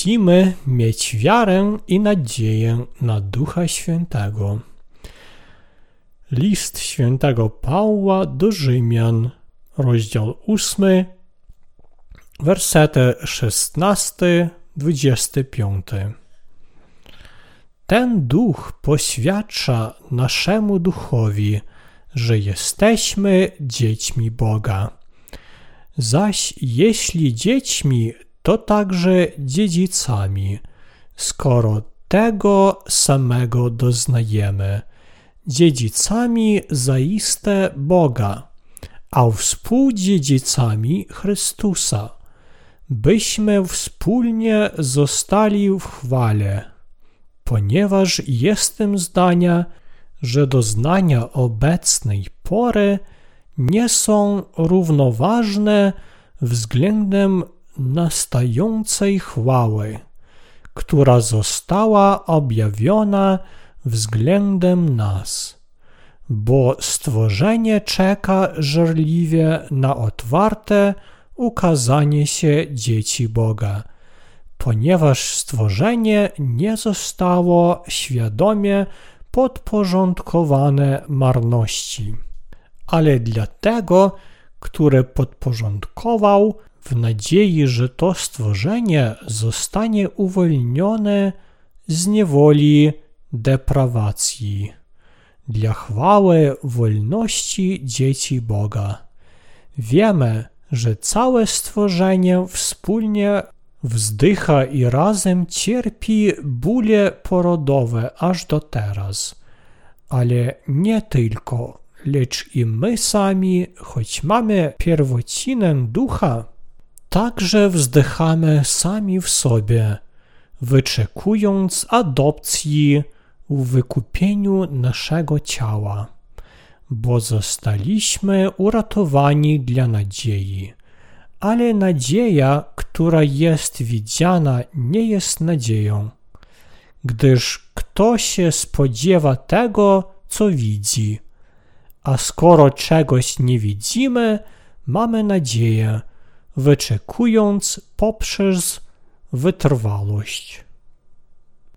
musimy mieć wiarę i nadzieję na Ducha Świętego. List świętego Pawła do Rzymian, rozdział 8, wersety 16-25. Ten duch poświadcza naszemu duchowi, że jesteśmy dziećmi Boga. Zaś jeśli dziećmi, to także dziedzicami, skoro tego samego doznajemy, dziedzicami zaiste Boga, a współdziedzicami Chrystusa, byśmy wspólnie zostali w chwale, ponieważ jestem zdania, że doznania obecnej pory nie są równoważne względem nastającej chwały, która została objawiona względem nas, bo stworzenie czeka żarliwie na otwarte ukazanie się dzieci Boga, ponieważ stworzenie nie zostało świadomie podporządkowane marności, ale dla tego, które podporządkował, w nadziei, że to stworzenie zostanie uwolnione z niewoli deprawacji dla chwały wolności dzieci Boga. Wiemy, że całe stworzenie wspólnie wzdycha i razem cierpi bóle porodowe aż do teraz. Ale nie tylko, lecz i my sami, choć mamy pierwocinę ducha, także wzdychamy sami w sobie, wyczekując adopcji w wykupieniu naszego ciała, bo zostaliśmy uratowani dla nadziei. Ale nadzieja, która jest widziana, nie jest nadzieją, gdyż kto się spodziewa tego, co widzi. A skoro czegoś nie widzimy, mamy nadzieję, wyczekując poprzez wytrwałość.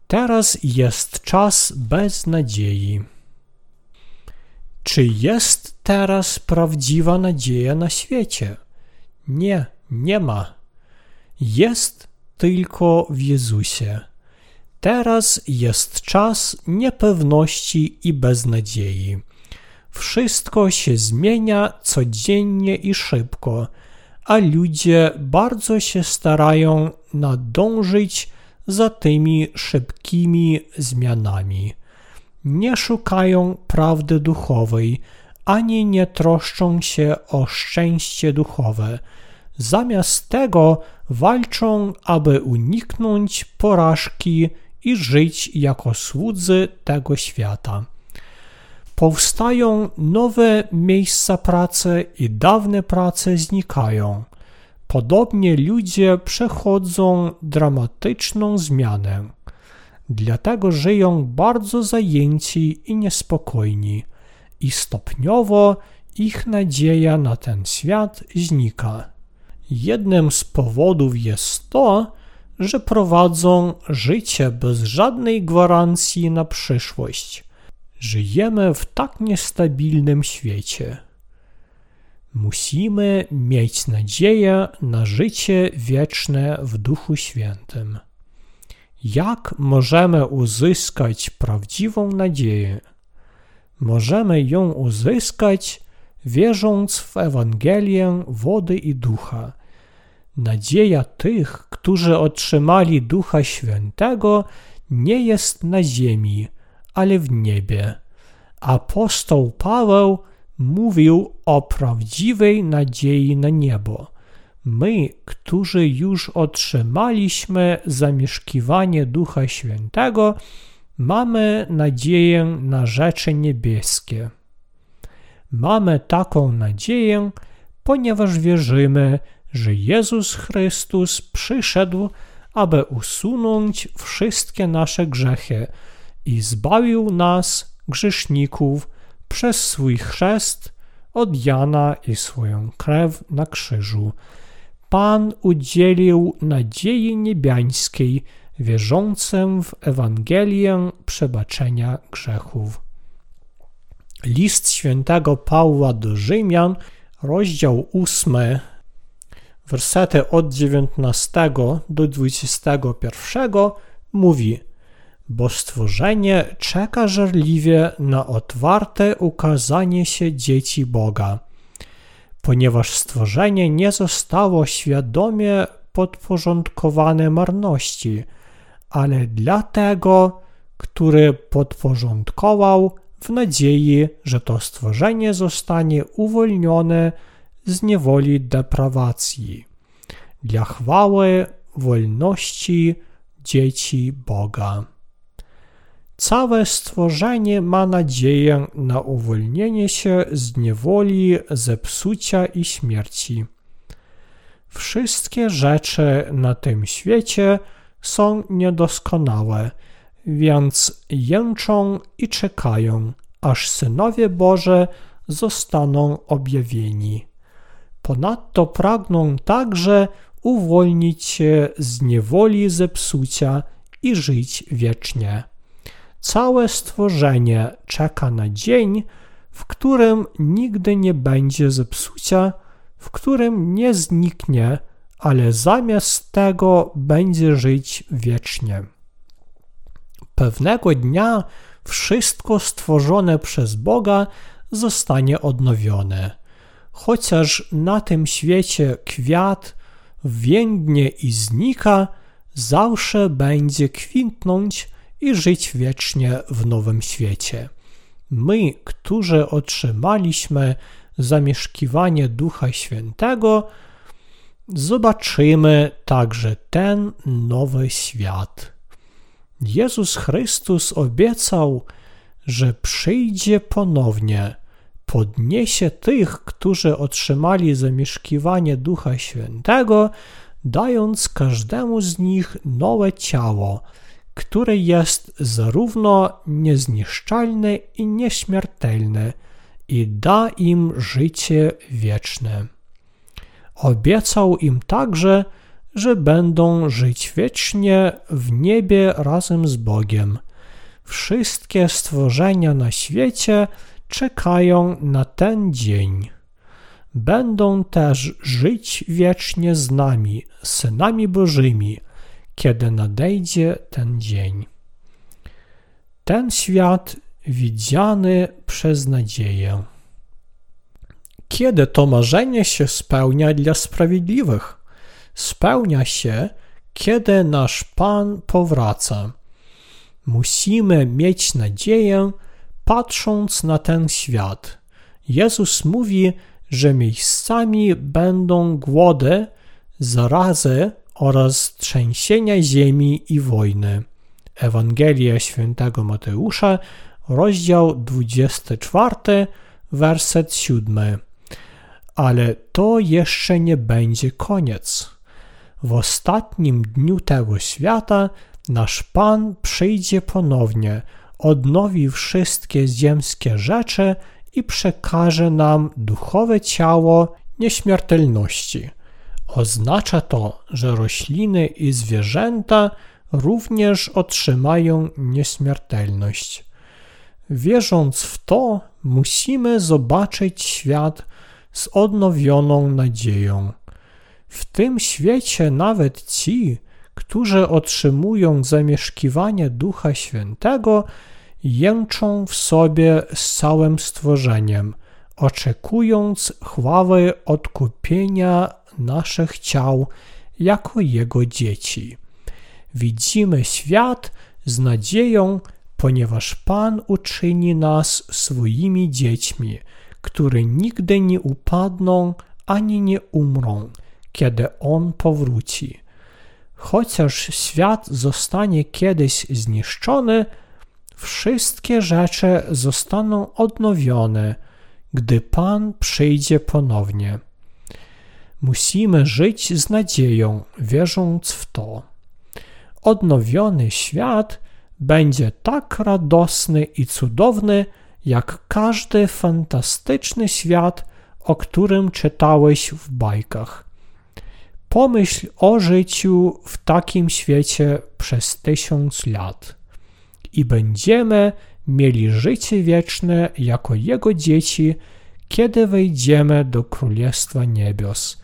Teraz jest czas bez nadziei. Czy jest teraz prawdziwa nadzieja na świecie? Nie, nie ma. Jest tylko w Jezusie. Teraz jest czas niepewności i beznadziei. Wszystko się zmienia codziennie i szybko a ludzie bardzo się starają nadążyć za tymi szybkimi zmianami. Nie szukają prawdy duchowej, ani nie troszczą się o szczęście duchowe. Zamiast tego walczą, aby uniknąć porażki i żyć jako słudzy tego świata powstają nowe miejsca pracy i dawne prace znikają. Podobnie ludzie przechodzą dramatyczną zmianę. Dlatego żyją bardzo zajęci i niespokojni, i stopniowo ich nadzieja na ten świat znika. Jednym z powodów jest to, że prowadzą życie bez żadnej gwarancji na przyszłość Żyjemy w tak niestabilnym świecie. Musimy mieć nadzieję na życie wieczne w Duchu Świętym. Jak możemy uzyskać prawdziwą nadzieję? Możemy ją uzyskać wierząc w Ewangelię wody i ducha. Nadzieja tych, którzy otrzymali Ducha Świętego, nie jest na ziemi, ale w niebie. Apostoł Paweł mówił o prawdziwej nadziei na niebo. My, którzy już otrzymaliśmy zamieszkiwanie Ducha Świętego, mamy nadzieję na rzeczy niebieskie. Mamy taką nadzieję, ponieważ wierzymy, że Jezus Chrystus przyszedł, aby usunąć wszystkie nasze grzechy i zbawił nas, grzeszników, przez swój chrzest od Jana i swoją krew na krzyżu. Pan udzielił nadziei niebiańskiej wierzącym w Ewangelię przebaczenia grzechów. List świętego Pawła do Rzymian, rozdział 8, wersety od 19 do 21 mówi: Bo stworzenie czeka żarliwie na otwarte ukazanie się dzieci Boga, ponieważ stworzenie nie zostało świadomie podporządkowane marności, ale dla tego, który podporządkował w nadziei, że to stworzenie zostanie uwolnione z niewoli deprawacji, dla chwały wolności dzieci Boga. Całe stworzenie ma nadzieję na uwolnienie się z niewoli, zepsucia i śmierci. Wszystkie rzeczy na tym świecie są niedoskonałe, więc jęczą i czekają, aż synowie Boże zostaną objawieni. Ponadto pragną także uwolnić się z niewoli zepsucia i żyć wiecznie. Całe stworzenie czeka na dzień, w którym nigdy nie będzie zepsucia, w którym nie zniknie, ale zamiast tego będzie żyć wiecznie. Pewnego dnia wszystko stworzone przez Boga zostanie odnowione. Chociaż na tym świecie kwiat więdnie i znika, zawsze będzie kwitnąć i żyć wiecznie w nowym świecie. My, którzy otrzymaliśmy zamieszkiwanie Ducha Świętego, zobaczymy także ten nowy świat. Jezus Chrystus obiecał, że przyjdzie ponownie, podniesie tych, którzy otrzymali zamieszkiwanie Ducha Świętego, dając każdemu z nich nowe ciało, które jest zarówno niezniszczalne i nieśmiertelne, i da im życie wieczne. Obiecał im także, że będą żyć wiecznie w niebie razem z Bogiem. Wszystkie stworzenia na świecie czekają na ten dzień. Będą też żyć wiecznie z nami, synami Bożymi, kiedy nadejdzie ten dzień. Ten świat widziany przez nadzieję. Kiedy to marzenie się spełnia dla sprawiedliwych? Spełnia się, kiedy nasz Pan powraca. Musimy mieć nadzieję, patrząc na ten świat. Jezus mówi, że miejscami będą głody, zarazy oraz trzęsienia ziemi i wojny. Ewangelia świętego Mateusza, rozdział 24, werset 7. Ale to jeszcze nie będzie koniec. W ostatnim dniu tego świata nasz Pan przyjdzie ponownie, odnowi wszystkie ziemskie rzeczy i przekaże nam duchowe ciało nieśmiertelności. Oznacza to, że rośliny i zwierzęta również otrzymają nieśmiertelność. Wierząc w to, musimy zobaczyć świat z odnowioną nadzieją. W tym świecie nawet ci, którzy otrzymują zamieszkiwanie Ducha Świętego, jęczą w sobie z całym stworzeniem, oczekując chwały odkupienia naszych ciał jako Jego dzieci. Widzimy świat z nadzieją, ponieważ Pan uczyni nas swoimi dziećmi, które nigdy nie upadną ani nie umrą, kiedy On powróci. Chociaż świat zostanie kiedyś zniszczony, wszystkie rzeczy zostaną odnowione, gdy Pan przyjdzie ponownie. Musimy żyć z nadzieją, wierząc w to. Odnowiony świat będzie tak radosny i cudowny, jak każdy fantastyczny świat, o którym czytałeś w bajkach. Pomyśl o życiu w takim świecie przez tysiąc lat i będziemy mieli życie wieczne jako Jego dzieci, kiedy wejdziemy do Królestwa Niebios.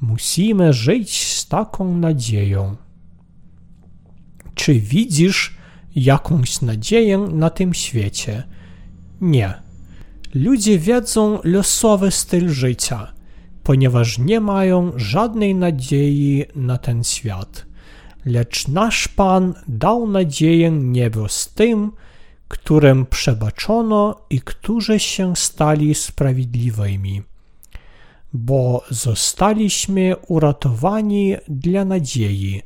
Musimy żyć z taką nadzieją. Czy widzisz jakąś nadzieję na tym świecie? Nie. Ludzie wiedzą losowy styl życia, ponieważ nie mają żadnej nadziei na ten świat. Lecz nasz Pan dał nadzieję niebios tym, którym przebaczono i którzy się stali sprawiedliwymi. Bo zostaliśmy uratowani dla nadziei,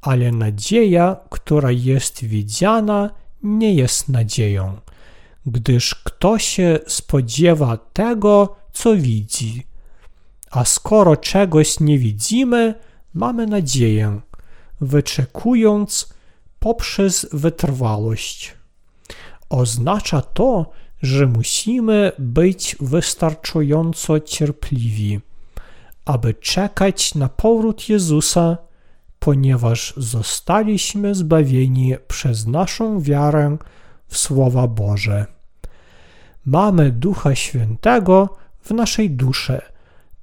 ale nadzieja, która jest widziana, nie jest nadzieją, gdyż kto się spodziewa tego, co widzi. A skoro czegoś nie widzimy, mamy nadzieję, wyczekując poprzez wytrwałość. Oznacza to, że musimy być wystarczająco cierpliwi, aby czekać na powrót Jezusa, ponieważ zostaliśmy zbawieni przez naszą wiarę w Słowa Boże. Mamy Ducha Świętego w naszej duszy,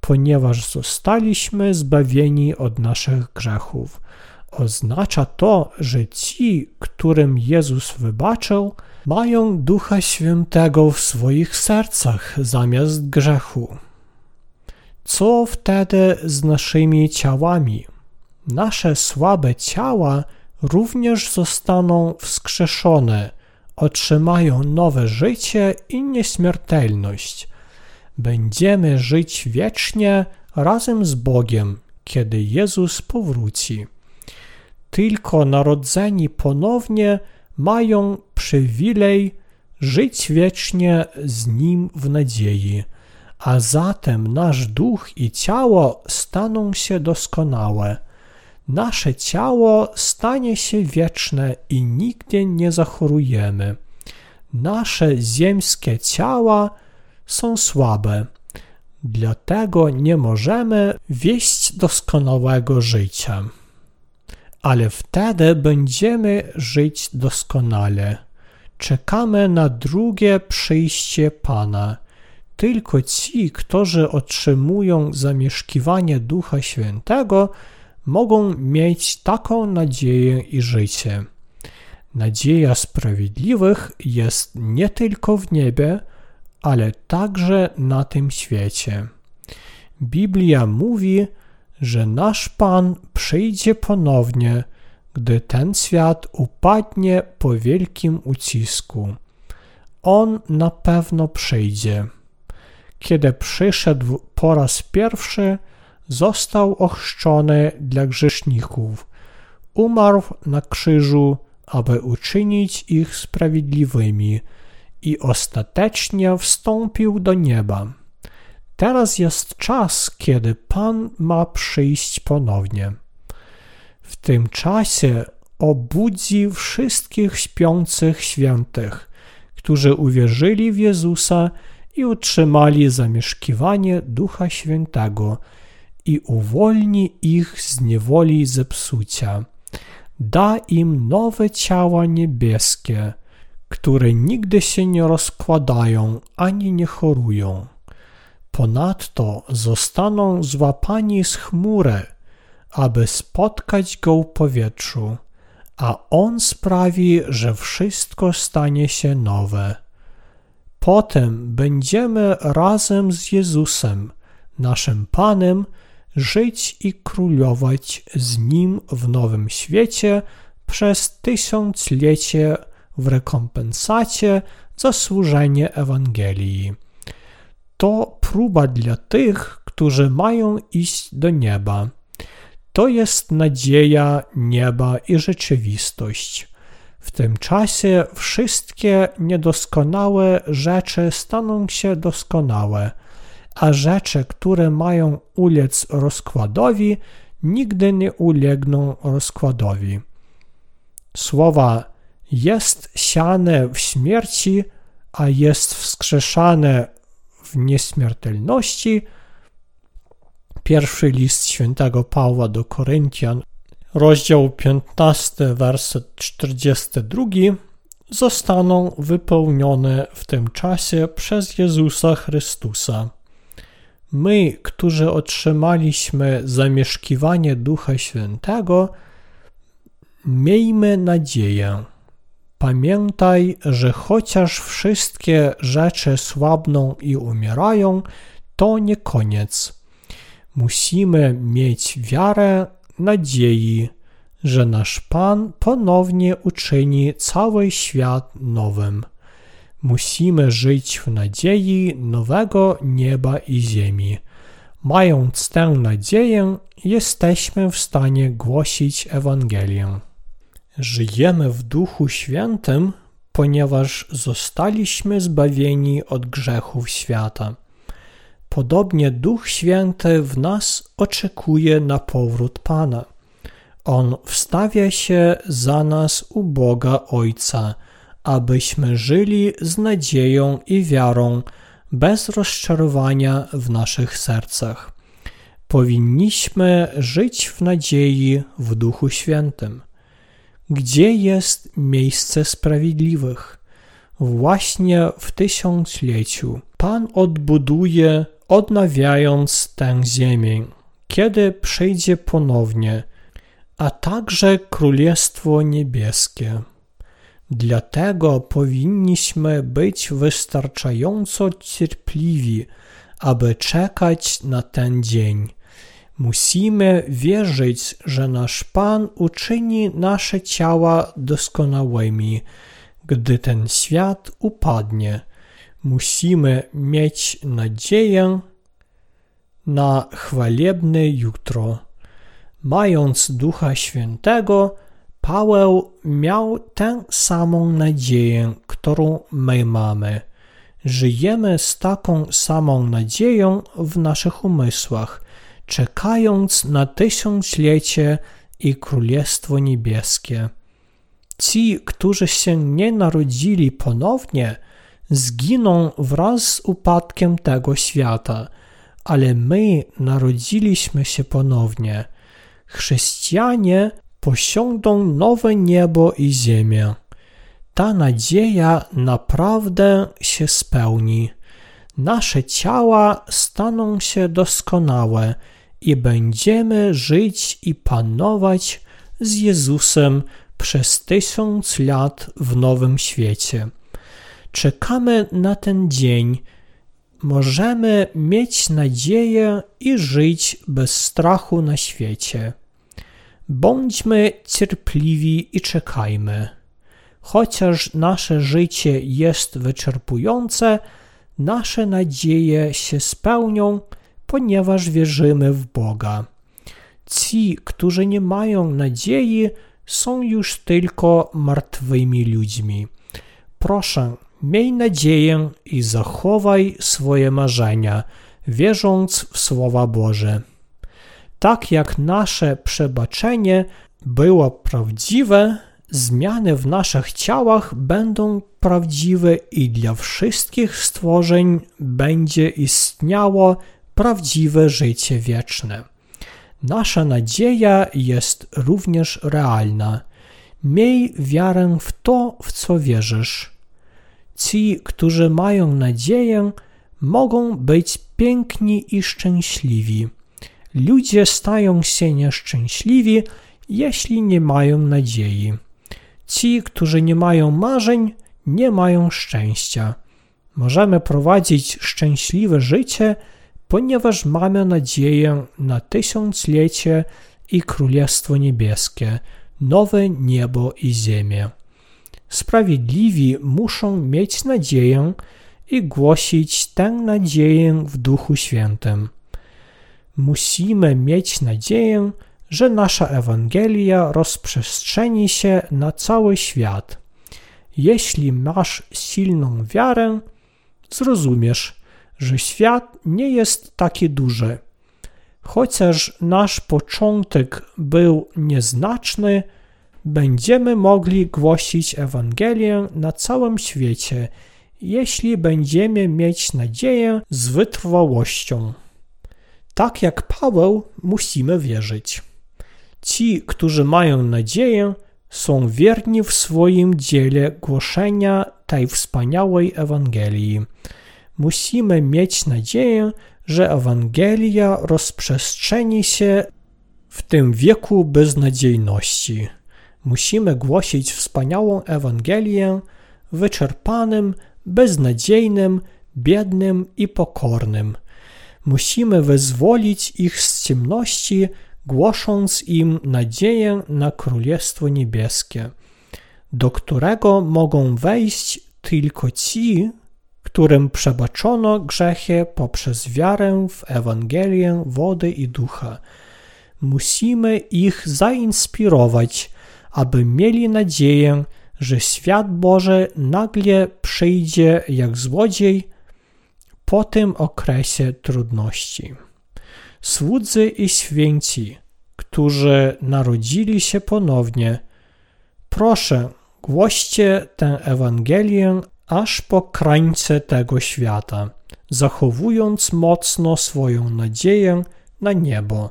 ponieważ zostaliśmy zbawieni od naszych grzechów. Oznacza to, że ci, którym Jezus wybaczył, mają Ducha Świętego w swoich sercach zamiast grzechu. Co wtedy z naszymi ciałami? Nasze słabe ciała również zostaną wskrzeszone, otrzymają nowe życie i nieśmiertelność. Będziemy żyć wiecznie razem z Bogiem, kiedy Jezus powróci. Tylko narodzeni ponownie mają przywilej żyć wiecznie z Nim w nadziei, a zatem nasz duch i ciało staną się doskonałe. Nasze ciało stanie się wieczne i nigdy nie zachorujemy. Nasze ziemskie ciała są słabe, dlatego nie możemy wieść doskonałego życia ale wtedy będziemy żyć doskonale. Czekamy na drugie przyjście Pana. Tylko ci, którzy otrzymują zamieszkiwanie Ducha Świętego, mogą mieć taką nadzieję i życie. Nadzieja sprawiedliwych jest nie tylko w niebie, ale także na tym świecie. Biblia mówi, że nasz Pan przyjdzie ponownie, gdy ten świat upadnie po wielkim ucisku. On na pewno przyjdzie. Kiedy przyszedł po raz pierwszy, został ochrzczony dla grzeszników. Umarł na krzyżu, aby uczynić ich sprawiedliwymi i ostatecznie wstąpił do nieba. Teraz jest czas, kiedy Pan ma przyjść ponownie. W tym czasie obudzi wszystkich śpiących świętych, którzy uwierzyli w Jezusa i utrzymali zamieszkiwanie Ducha Świętego i uwolni ich z niewoli zepsucia. Da im nowe ciała niebieskie, które nigdy się nie rozkładają ani nie chorują. Ponadto zostaną złapani z chmury, aby spotkać go w powietrzu, a on sprawi, że wszystko stanie się nowe. Potem będziemy razem z Jezusem, naszym Panem, żyć i królować z Nim w nowym świecie przez tysiąclecie w rekompensacie za służenie Ewangelii to próba dla tych, którzy mają iść do nieba. To jest nadzieja nieba i rzeczywistość. W tym czasie wszystkie niedoskonałe rzeczy staną się doskonałe, a rzeczy, które mają ulec rozkładowi, nigdy nie ulegną rozkładowi. Słowa jest siane w śmierci, a jest wskrzeszane w nieśmiertelności pierwszy list świętego Pawła do Koryntian, rozdział 15, werset 42, zostaną wypełnione w tym czasie przez Jezusa Chrystusa. My, którzy otrzymaliśmy zamieszkiwanie Ducha Świętego, miejmy nadzieję. Pamiętaj, że chociaż wszystkie rzeczy słabną i umierają, to nie koniec. Musimy mieć wiarę, nadziei, że nasz Pan ponownie uczyni cały świat nowym. Musimy żyć w nadziei nowego nieba i ziemi. Mając tę nadzieję, jesteśmy w stanie głosić Ewangelię. Żyjemy w Duchu Świętym, ponieważ zostaliśmy zbawieni od grzechów świata. Podobnie Duch Święty w nas oczekuje na powrót Pana. On wstawia się za nas u Boga Ojca, abyśmy żyli z nadzieją i wiarą, bez rozczarowania w naszych sercach. Powinniśmy żyć w nadziei w Duchu Świętym. Gdzie jest miejsce sprawiedliwych? Właśnie w tysiącleciu Pan odbuduje, odnawiając tę ziemię, kiedy przyjdzie ponownie, a także Królestwo Niebieskie. Dlatego powinniśmy być wystarczająco cierpliwi, aby czekać na ten dzień. Musimy wierzyć, że nasz Pan uczyni nasze ciała doskonałymi, gdy ten świat upadnie. Musimy mieć nadzieję na chwalebne jutro. Mając Ducha Świętego, Paweł miał tę samą nadzieję, którą my mamy. Żyjemy z taką samą nadzieją w naszych umysłach, czekając na tysiąclecie i Królestwo Niebieskie. Ci, którzy się nie narodzili ponownie, zginą wraz z upadkiem tego świata, ale my narodziliśmy się ponownie. Chrześcijanie posiądą nowe niebo i ziemię. Ta nadzieja naprawdę się spełni. Nasze ciała staną się doskonałe i będziemy żyć i panować z Jezusem przez tysiąc lat w nowym świecie. Czekamy na ten dzień. Możemy mieć nadzieję i żyć bez strachu na świecie. Bądźmy cierpliwi i czekajmy. Chociaż nasze życie jest wyczerpujące, nasze nadzieje się spełnią, ponieważ wierzymy w Boga. Ci, którzy nie mają nadziei, są już tylko martwymi ludźmi. Proszę, miej nadzieję i zachowaj swoje marzenia, wierząc w Słowa Boże tak jak nasze przebaczenie było prawdziwe, zmiany w naszych ciałach będą prawdziwe i dla wszystkich stworzeń będzie istniało prawdziwe życie wieczne. Nasza nadzieja jest również realna. Miej wiarę w to, w co wierzysz. Ci, którzy mają nadzieję, mogą być piękni i szczęśliwi. Ludzie stają się nieszczęśliwi, jeśli nie mają nadziei. Ci, którzy nie mają marzeń, nie mają szczęścia. Możemy prowadzić szczęśliwe życie, ponieważ mamy nadzieję na tysiąclecie i Królestwo Niebieskie, nowe niebo i ziemię. Sprawiedliwi muszą mieć nadzieję i głosić tę nadzieję w Duchu Świętym musimy mieć nadzieję, że nasza Ewangelia rozprzestrzeni się na cały świat. Jeśli masz silną wiarę, zrozumiesz, że świat nie jest taki duży. Chociaż nasz początek był nieznaczny, będziemy mogli głosić Ewangelię na całym świecie, jeśli będziemy mieć nadzieję z wytrwałością. Tak jak Paweł, musimy wierzyć. Ci, którzy mają nadzieję, są wierni w swoim dziele głoszenia tej wspaniałej Ewangelii. Musimy mieć nadzieję, że Ewangelia rozprzestrzeni się w tym wieku beznadziejności. Musimy głosić wspaniałą Ewangelię wyczerpanym, beznadziejnym, biednym i pokornym. Musimy wyzwolić ich z ciemności, głosząc im nadzieję na Królestwo Niebieskie, do którego mogą wejść tylko ci, którym przebaczono grzechy poprzez wiarę w Ewangelię wody i ducha. Musimy ich zainspirować, aby mieli nadzieję, że świat Boży nagle przyjdzie jak złodziej po tym okresie trudności. Słudzy i święci, którzy narodzili się ponownie, proszę, głoście tę Ewangelię aż po krańce tego świata, zachowując mocno swoją nadzieję na niebo,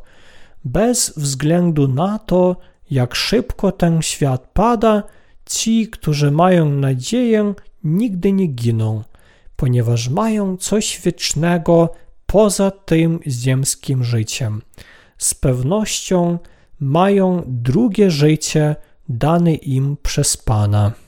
bez względu na to, jak szybko ten świat pada, ci, którzy mają nadzieję, nigdy nie giną, ponieważ mają coś wiecznego poza tym ziemskim życiem. Z pewnością mają drugie życie dane im przez Pana.